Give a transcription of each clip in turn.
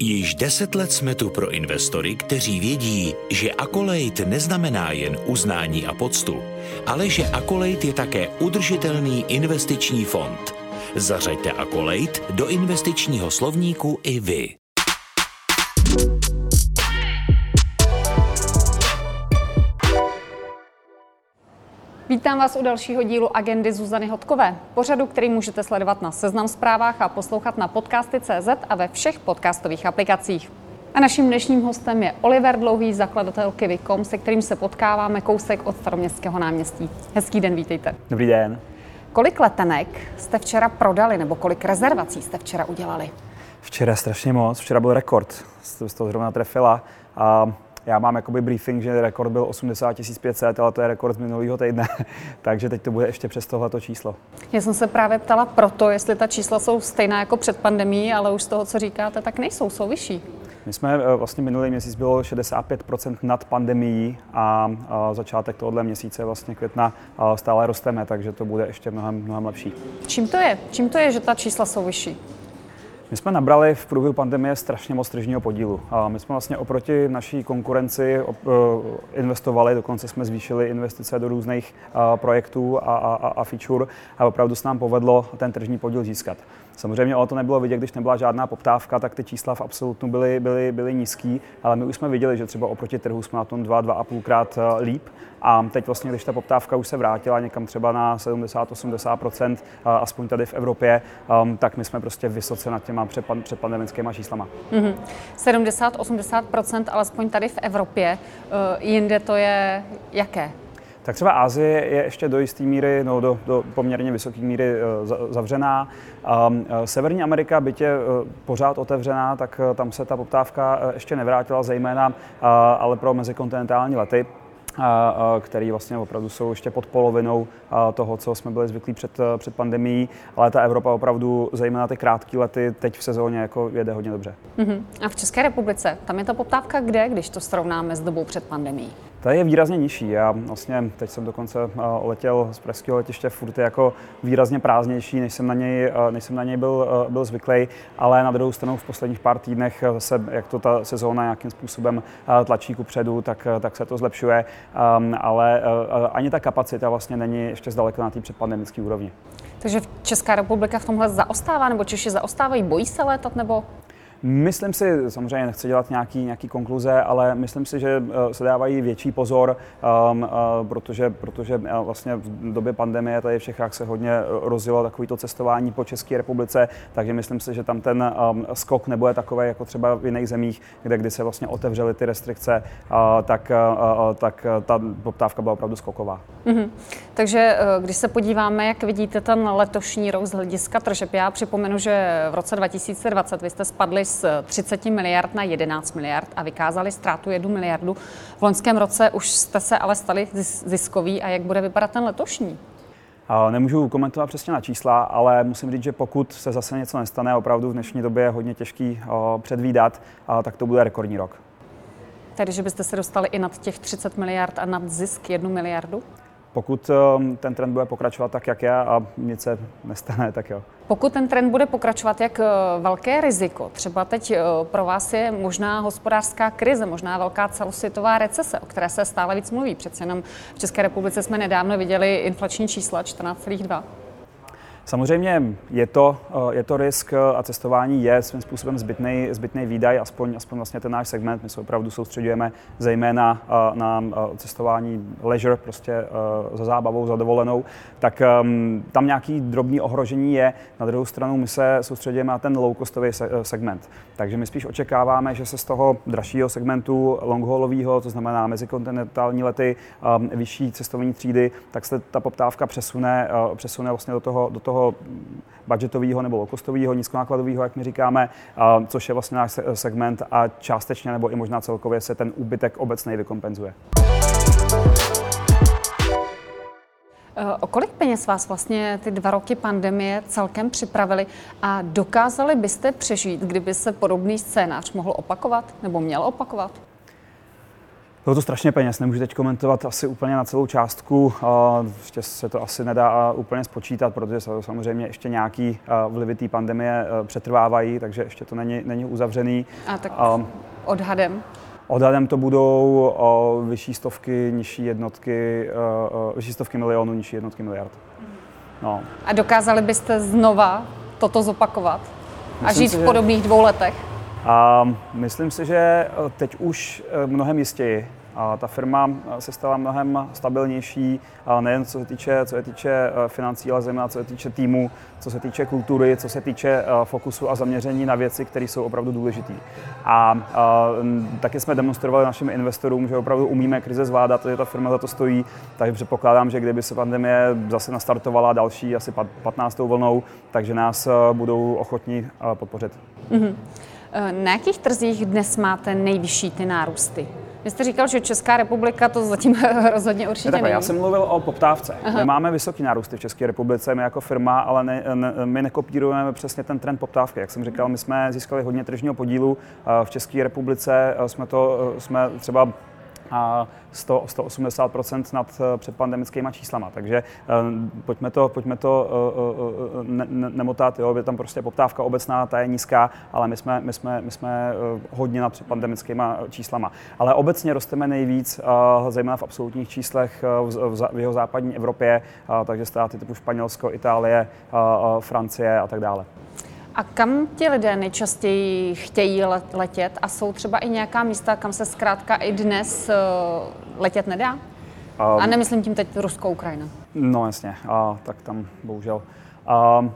Již deset let jsme tu pro investory, kteří vědí, že Akolejt neznamená jen uznání a poctu, ale že Akolejt je také udržitelný investiční fond. Zařaďte Akolejt do investičního slovníku i vy. Vítám vás u dalšího dílu agendy Zuzany Hodkové. Pořadu, který můžete sledovat na Seznam zprávách a poslouchat na podcasty.cz a ve všech podcastových aplikacích. A naším dnešním hostem je Oliver Dlouhý, zakladatel Kivy.com, se kterým se potkáváme kousek od staroměstského náměstí. Hezký den, vítejte. Dobrý den. Kolik letenek jste včera prodali, nebo kolik rezervací jste včera udělali? Včera strašně moc, včera byl rekord, jste to zrovna trefila. A já mám jakoby briefing, že rekord byl 80 500, ale to je rekord z minulého týdne, takže teď to bude ještě přes tohleto číslo. Já jsem se právě ptala proto, jestli ta čísla jsou stejná jako před pandemí, ale už z toho, co říkáte, tak nejsou, jsou vyšší. My jsme eh, vlastně minulý měsíc bylo 65% nad pandemií a, začátek tohohle měsíce vlastně května stále rosteme, takže to bude ještě mnohem, mnohem lepší. Čím to je? Čím to je, že ta čísla jsou vyšší? My jsme nabrali v průběhu pandemie strašně moc tržního podílu. A my jsme vlastně oproti naší konkurenci eh, investovali, dokonce jsme zvýšili investice do různých eh, projektů a, a, a feature a opravdu se nám povedlo ten tržní podíl získat. Samozřejmě ale to nebylo vidět, když nebyla žádná poptávka, tak ty čísla v absolutnu byly, byly, byly nízký, ale my už jsme viděli, že třeba oproti trhu jsme na tom 2-2,5 krát eh, líp. A teď vlastně, když ta poptávka už se vrátila někam třeba na 70-80%, aspoň tady v Evropě, um, tak my jsme prostě vysoce nad těma předpandemickými číslama. Mm-hmm. 70-80%, alespoň tady v Evropě. Uh, jinde to je jaké? Tak třeba Asie je ještě do jisté míry, no do, do poměrně vysoké míry uh, zavřená. Um, Severní Amerika, je uh, pořád otevřená, tak tam se ta poptávka ještě nevrátila, zejména ale pro mezikontinentální lety který vlastně opravdu jsou ještě pod polovinou toho, co jsme byli zvyklí před, před pandemí, ale ta Evropa opravdu, zejména ty krátké lety, teď v sezóně jako jede hodně dobře. Uh-huh. A v České republice, tam je ta poptávka kde, když to srovnáme s dobou před pandemí? Ta je výrazně nižší. Já vlastně teď jsem dokonce uh, letěl z pražského letiště, furt je jako výrazně prázdnější, než jsem na něj, uh, než jsem na něj byl, uh, byl zvyklý, ale na druhou stranu v posledních pár týdnech se, jak to ta sezóna nějakým způsobem tlačí ku předu, tak, tak se to zlepšuje, um, ale ani ta kapacita vlastně není ještě zdaleka na té předpandemické úrovni. Takže Česká republika v tomhle zaostává, nebo Češi zaostávají, bojí se létat, nebo Myslím si, samozřejmě nechci dělat nějaký, nějaký konkluze, ale myslím si, že eh, se dávají větší pozor, um, uh, protože, protože vlastně v době pandemie tady v Čechách se hodně rozjelo takovýto cestování po České republice, takže myslím si, že tam ten um, skok nebude takový jako třeba v jiných zemích, kde kdy se vlastně otevřely ty restrikce, uh, tak, uh, tak ta poptávka byla opravdu skoková. Mm-hmm. Takže když se podíváme, jak vidíte ten letošní rok z hlediska tržeb, já připomenu, že v roce 2020 vy jste spadli z 30 miliard na 11 miliard a vykázali ztrátu 1 miliardu. V loňském roce už jste se ale stali ziskový a jak bude vypadat ten letošní? Nemůžu komentovat přesně na čísla, ale musím říct, že pokud se zase něco nestane, opravdu v dnešní době je hodně těžký předvídat, tak to bude rekordní rok. Tedy, že byste se dostali i nad těch 30 miliard a nad zisk 1 miliardu? Pokud um, ten trend bude pokračovat tak, jak je a nic se nestane, tak jo. Pokud ten trend bude pokračovat, jak uh, velké riziko, třeba teď uh, pro vás je možná hospodářská krize, možná velká celosvětová recese, o které se stále víc mluví. Přece jenom v České republice jsme nedávno viděli inflační čísla 14,2. Samozřejmě je to, eh, je to risk eh, a cestování je svým způsobem zbytný, zbytný výdaj, aspoň, aspoň vlastně ten náš segment. My se opravdu soustředujeme zejména eh, na cestování leisure, prostě za zábavou, za dovolenou, tak ehm, tam nějaký drobný ohrožení je. Na druhou stranu my se soustředujeme na ten low-costový segment. Takže my spíš očekáváme, že se z toho dražšího segmentu longhaulového, to znamená mezikontinentální lety, ehm, vyšší cestovní třídy, tak se ta poptávka přesune, přesune vlastně do toho, do toho toho budgetového nebo low-costového, nízkonákladového, jak my říkáme, což je vlastně náš segment a částečně nebo i možná celkově se ten úbytek obecný vykompenzuje. O kolik peněz vás vlastně ty dva roky pandemie celkem připravili a dokázali byste přežít, kdyby se podobný scénář mohl opakovat nebo měl opakovat? Bylo to strašně peněz, nemůžu teď komentovat asi úplně na celou částku, ještě se to asi nedá úplně spočítat, protože samozřejmě ještě nějaký vlivy té pandemie přetrvávají, takže ještě to není, není uzavřený. A tak odhadem? Odhadem to budou o vyšší stovky, nižší jednotky, vyšší stovky milionů, nižší jednotky miliard. No. A dokázali byste znova toto zopakovat Myslím a žít si, v podobných dvou letech? A myslím si, že teď už eh, mnohem jistěji a ta firma se stala mnohem stabilnější, nejen co se týče, co se týče eh, financí, ale zejména co se týče týmu, co se týče kultury, co se týče eh, fokusu a zaměření na věci, které jsou opravdu důležité. A, a taky jsme demonstrovali našim investorům, že opravdu umíme krize zvládat, že ta firma za to stojí, takže předpokládám, že kdyby se pandemie zase nastartovala další asi 15. vlnou, takže nás eh, budou ochotní podpořit. Mm-hmm. Na jakých trzích dnes máte nejvyšší ty nárůsty? Vy jste říkal, že Česká republika to zatím rozhodně určitě takhle, není. Já jsem mluvil o poptávce. Aha. My máme vysoký nárůsty v České republice, my jako firma, ale ne, ne, my nekopírujeme přesně ten trend poptávky. Jak jsem říkal, my jsme získali hodně tržního podílu. V České republice jsme to jsme třeba 100, 180% nad eh, předpandemickými číslama. Takže eh, pojďme to, pojďme to eh, ne, ne, nemotat, jo, je tam prostě poptávka obecná, ta je nízká, ale my jsme, my jsme, my jsme hodně nad předpandemickými číslama. Ale obecně rosteme nejvíc, zejména v absolutních číslech v, v jeho západní Evropě, takže státy typu Španělsko, Itálie, Francie a tak dále. A kam ti lidé nejčastěji chtějí letět a jsou třeba i nějaká místa, kam se zkrátka i dnes eh, letět nedá? Um, a nemyslím tím teď Rusko, Ukrajina. No jasně, a, tak tam bohužel. Um,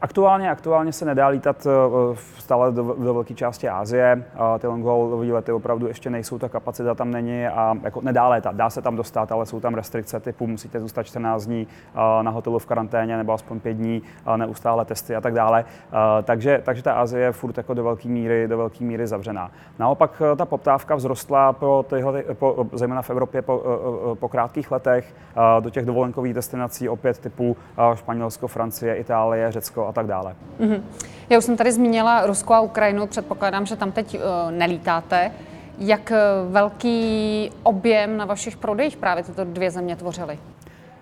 Aktuálně, aktuálně se nedá lítat eh, stále do, do velké části Asie. Ty long lety opravdu ještě nejsou, ta kapacita tam není a jako nedá létat. Dá se tam dostat, ale jsou tam restrikce typu musíte zůstat 14 dní eh, na hotelu v karanténě nebo aspoň 5 dní, eh, neustále testy a tak dále. Takže, takže ta Asie je furt jako do velké míry, do velké míry zavřená. Naopak ta poptávka vzrostla po tyhle, po, zejména v Evropě po, po krátkých letech do těch dovolenkových destinací opět typu Španělsko, Francie, Itálie, Řecko Řecko a tak dále. Mm-hmm. Já už jsem tady zmínila Rusko a Ukrajinu, předpokládám, že tam teď uh, nelítáte. Jak eh, velký objem na vašich prodejích právě tyto dvě země tvořily?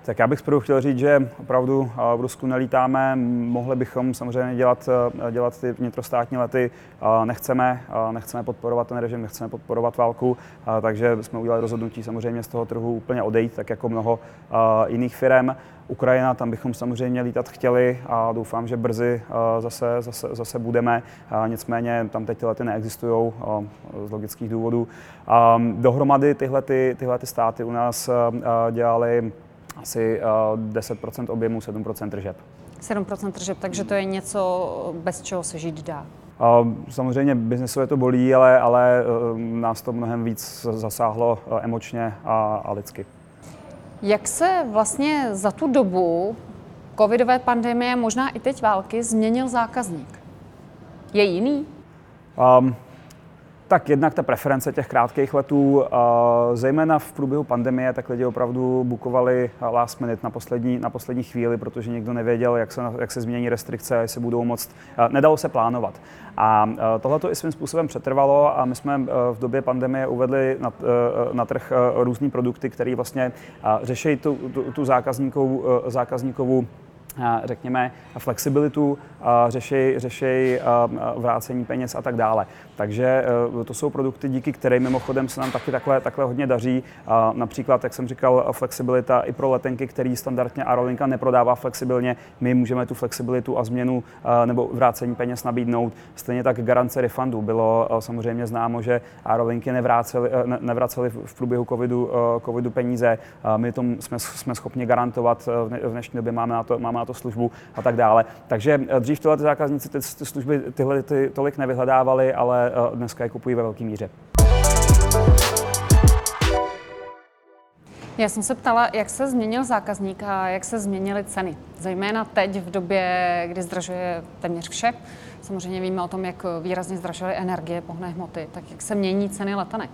Tak já bych zprvu chtěl říct, že opravdu v Rusku nelítáme, mohli bychom samozřejmě dělat, dělat ty vnitrostátní lety, nechceme, nechceme podporovat ten režim, nechceme podporovat válku, takže jsme udělali rozhodnutí samozřejmě z toho trhu úplně odejít, tak jako mnoho jiných firm. Ukrajina, tam bychom samozřejmě lítat chtěli a doufám, že brzy zase, zase, zase budeme. Nicméně tam teď ty lety neexistují z logických důvodů. Dohromady tyhle, ty, tyhle ty státy u nás dělali asi 10 eh, objemu, 7% tržeb. 7% tržeb, takže to je něco, bez čeho se žít dá. Samozřejmě biznesově to bolí, ale, ale eh, nás to mnohem víc zasáhlo eh, emočně a, a lidsky. Jak se vlastně za tu dobu covidové pandemie, možná i teď války, změnil zákazník? Je jiný? Um, tak jednak ta preference těch krátkých letů, zejména v průběhu pandemie, tak lidi opravdu bukovali last minute na poslední, na poslední chvíli, protože nikdo nevěděl, jak se, jak se změní restrikce, jak se budou moct, nedalo se plánovat. A tohle to i svým způsobem přetrvalo a my jsme v době pandemie uvedli na, na trh různé produkty, které vlastně řeší tu, tu, tu zákazníkovou, zákazníkovou řekněme, flexibilitu, řešej, řešej vrácení peněz a tak dále. Takže e, to jsou produkty, díky kterým mimochodem se nám taky takhle, takhle hodně daří. Například, jak jsem říkal, flexibilita i pro letenky, který standardně Aerolinka neprodává flexibilně. My můžeme tu flexibilitu a změnu nebo vrácení peněz nabídnout. Stejně tak garance refundu. Bylo samozřejmě známo, že Aerolinky nevracely, e, nevracely v průběhu covidu, e, covidu peníze. My to jsme, jsme schopni garantovat. V dnešní době máme na to, máme to službu a tak dále. Takže eh, dřív tyhle ty zákazníci ty, ty služby tyhle ty tolik nevyhledávali, ale eh, dneska je kupují ve velké míře. Já jsem se ptala, jak se změnil zákazník a jak se změnily ceny. Zejména teď, v době, kdy zdražuje téměř vše. Samozřejmě víme o tom, jak výrazně zdražily energie, pohné hmoty. Tak jak se mění ceny letenek?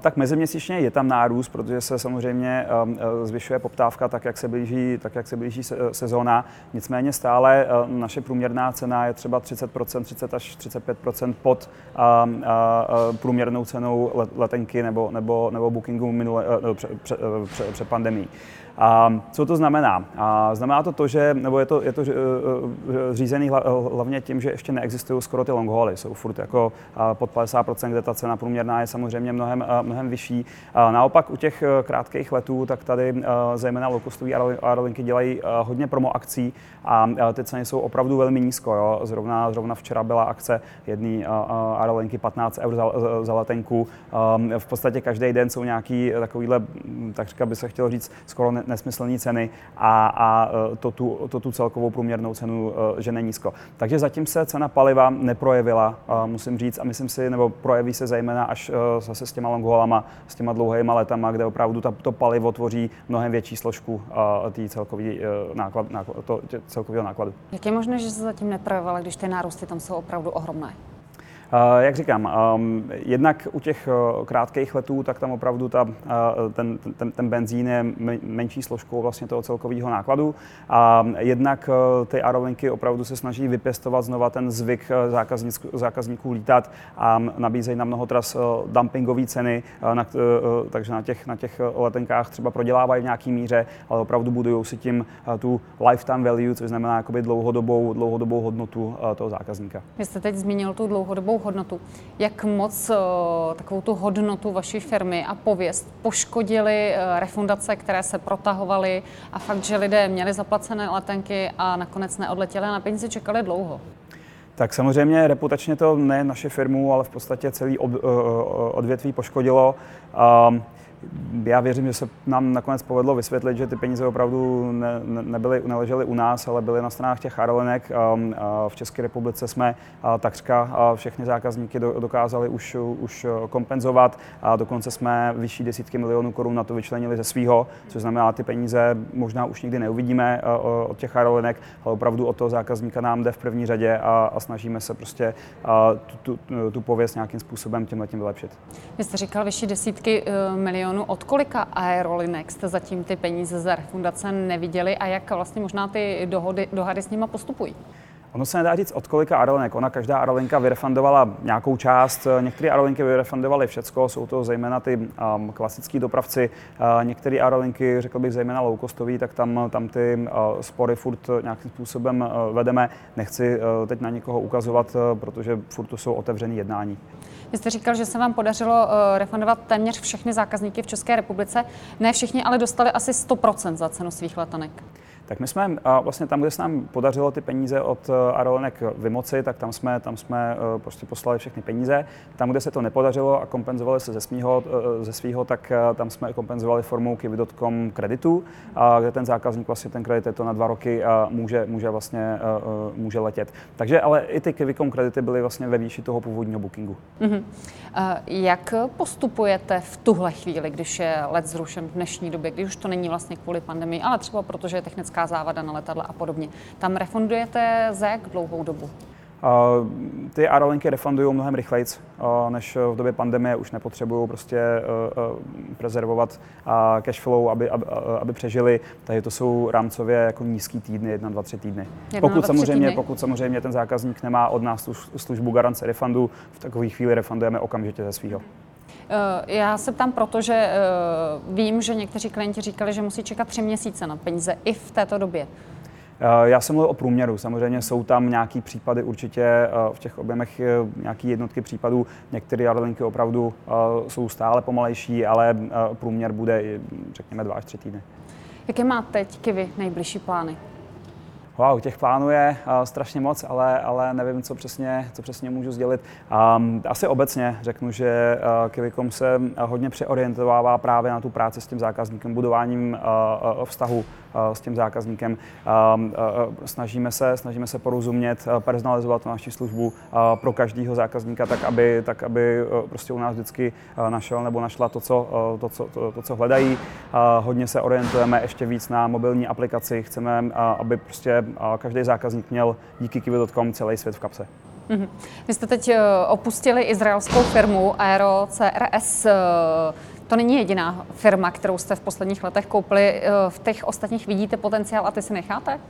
Tak meziměsíčně je tam nárůst, protože se samozřejmě zvyšuje poptávka tak, jak se blíží, tak, jak se blíží sezóna. Nicméně stále naše průměrná cena je třeba 30% 30 až 35% pod průměrnou cenou letenky nebo, nebo, nebo bookingu minule, před, před, před pandemí. A co to znamená? A znamená to to, že, nebo je to, je to řízený hlavně tím, že ještě neexistují skoro ty long hauly, jsou furt jako pod 50%, kde ta cena průměrná je samozřejmě mnohem, mnohem vyšší. A naopak u těch krátkých letů, tak tady zejména low-costové aerolinky dělají hodně promo akcí a ty ceny jsou opravdu velmi nízko. Jo. Zrovna, zrovna včera byla akce jedné aerolinky 15 eur za, za letenku. V podstatě každý den jsou nějaký takovýhle, tak říká by se chtělo říct, skoro nesmyslné ceny a, a to, tu, to tu celkovou průměrnou cenu e, že není nízko. Takže zatím se cena paliva neprojevila, musím říct, a myslím si, nebo projeví se zejména až zase s těma longholama, s těma dlouhými letama, kde opravdu ta, to palivo tvoří mnohem větší složku té celkové náklad, náklad, to, celkového nákladu. Jak je možné, že se zatím neprojevila, když ty nárůsty tam jsou opravdu ohromné? Eh, jak říkám, ehm, jednak u těch eh, krátkých letů, tak tam opravdu ta, eh, ten, ten, ten benzín je menší složkou vlastně toho celkového nákladu. A jednak ty aerolinky opravdu se snaží vypěstovat znova ten zvyk zákazníků, lítat a nabízejí na mnoho tras dumpingové ceny, na, takže na těch, na těch letenkách třeba prodělávají v nějaký míře, ale opravdu budují si tím tu lifetime value, což znamená jakoby dlouhodobou, dlouhodobou hodnotu toho zákazníka. Vy jste teď zmínil tu dlouhodobou hodnotu. Jak moc eh, takovou tu hodnotu vaší firmy a pověst poškodily eh, refundace, které se protahovaly a fakt, že lidé měli zaplacené letenky a nakonec neodletěli a na peníze čekali dlouho? Tak samozřejmě reputačně to ne naše firmu, ale v podstatě celý eh, odvětví poškodilo. Um, já věřím, že se nám nakonec povedlo vysvětlit, že ty peníze opravdu ne, ne, nebyly, neležely u nás, ale byly na stranách těch aerolinek. V České republice jsme takřka všechny zákazníky dokázali už, už kompenzovat a dokonce jsme vyšší desítky milionů korun na to vyčlenili ze svého, což znamená, ty peníze možná už nikdy neuvidíme od těch aerolinek, ale opravdu od toho zákazníka nám jde v první řadě a, a snažíme se prostě tu, tu, tu pověst nějakým způsobem tímhle tím vylepšit. Vy jste říkal vyšší desítky uh, milionů milionů. Od kolika aerolinek jste zatím ty peníze za refundace neviděli a jak vlastně možná ty dohody, dohady s nimi postupují? Ono se nedá říct od kolika aerolinek. Ona každá aerolinka vyrefundovala nějakou část. Některé aerolinky vyrefundovaly všecko, jsou to zejména ty um, klasický dopravci. Uh, některé aerolinky, řekl bych zejména low costový, tak tam, tam ty uh, spory furt nějakým způsobem uh, vedeme. Nechci uh, teď na někoho ukazovat, uh, protože furt to jsou otevřené jednání. Vy jste říkal, že se vám podařilo uh, refundovat téměř všechny zákazníky v České republice. Ne všichni, ale dostali asi 100% za cenu svých letenek. Tak my jsme vlastně tam, kde se nám podařilo ty peníze od e, aerolinek vymoci, tak tam jsme, tam jsme e, prostě poslali všechny peníze. Tam, kde se to nepodařilo a kompenzovali se ze, smího, e, ze svého, tak tam jsme kompenzovali formou kiwi.com kreditu, kde ten zákazník vlastně ten kredit je to na dva roky a může, může vlastně může letět. Takže ale i ty kiwi.com kredity byly vlastně ve výši toho původního bookingu. Mm-hmm. Jak postupujete v tuhle chvíli, když je let zrušen v dnešní době, když už to není vlastně kvůli pandemii, ale třeba protože je technická technická závada na letadle a podobně. Tam refundujete za jak dlouhou dobu? Uh, ty aerolinky refundují mnohem rychleji, uh, než v době pandemie už nepotřebují prostě uh, prezervovat cash flow, aby, aby, aby přežili. Takže to jsou rámcově jako nízký týdny, jedna, dva, tři týdny. Jedna, pokud, dva, samozřejmě, týdny. pokud samozřejmě ten zákazník nemá od nás tu službu garance refundu, v takové chvíli refundujeme okamžitě ze svého. Já se ptám proto, že vím, že někteří klienti říkali, že musí čekat tři měsíce na peníze i v této době. Já jsem mluvil o průměru. Samozřejmě jsou tam nějaký případy určitě v těch objemech nějaký jednotky případů. Některé aerolinky opravdu jsou stále pomalejší, ale průměr bude, řekněme, dva až tři týdny. Jaké má teď Kivy nejbližší plány? Wow, těch plánů je uh, strašně moc, ale, ale nevím, co přesně, co přesně můžu sdělit. Um, asi obecně řeknu, že uh, Kivicom se hodně přeorientovává právě na tu práci s tím zákazníkem, budováním uh, uh, vztahu uh, s tím zákazníkem. Um, uh, snažíme, se, snažíme se porozumět, uh, personalizovat naši službu uh, pro každého zákazníka tak, aby, tak, aby uh, prostě u nás vždycky uh, našel nebo našla to, co, uh, to, co, to, to, co hledají. Uh, hodně se orientujeme ještě víc na mobilní aplikaci. Chceme, uh, aby prostě každý zákazník měl díky kiwi.com celý svět v kapse. Mm-hmm. Vy jste teď opustili izraelskou firmu Aero CRS. To není jediná firma, kterou jste v posledních letech koupili. V těch ostatních vidíte potenciál a ty si necháte?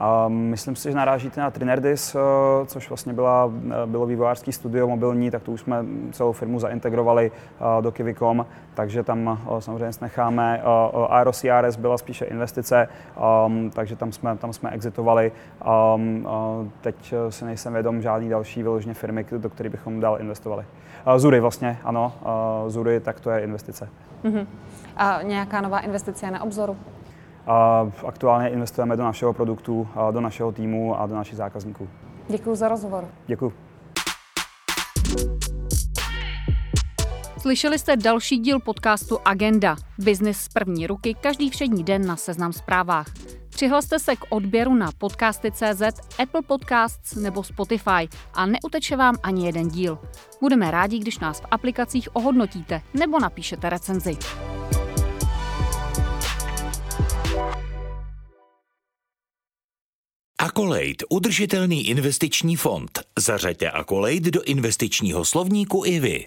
A myslím si, že narážíte na Trinerdis, eh, což vlastně byla, eh, bylo vývojářský studio mobilní, tak tu už jsme celou firmu zaintegrovali eh, do Kivicom, takže tam samozřejmě necháme. Aero CRS byla spíše investice, ehm, takže tam jsme, tam jsme exitovali. Ehm, teď si nejsem vědom žádný další vyloženě firmy, do kterých bychom dál investovali. Zury vlastně, ano, Zury, tak to je investice. Uh-huh. A nějaká nová investice je na obzoru? Aktuálně investujeme do našeho produktu, do našeho týmu a do našich zákazníků. Děkuji za rozhovor. Děkuji. Slyšeli jste další díl podcastu Agenda. Business z první ruky každý všední den na Seznam zprávách. Přihlaste se k odběru na podcasty.cz, Apple Podcasts nebo Spotify a neuteče vám ani jeden díl. Budeme rádi, když nás v aplikacích ohodnotíte nebo napíšete recenzi. Akolejt, udržitelný investiční fond. Zařaďte Akolejt do investičního slovníku i vy.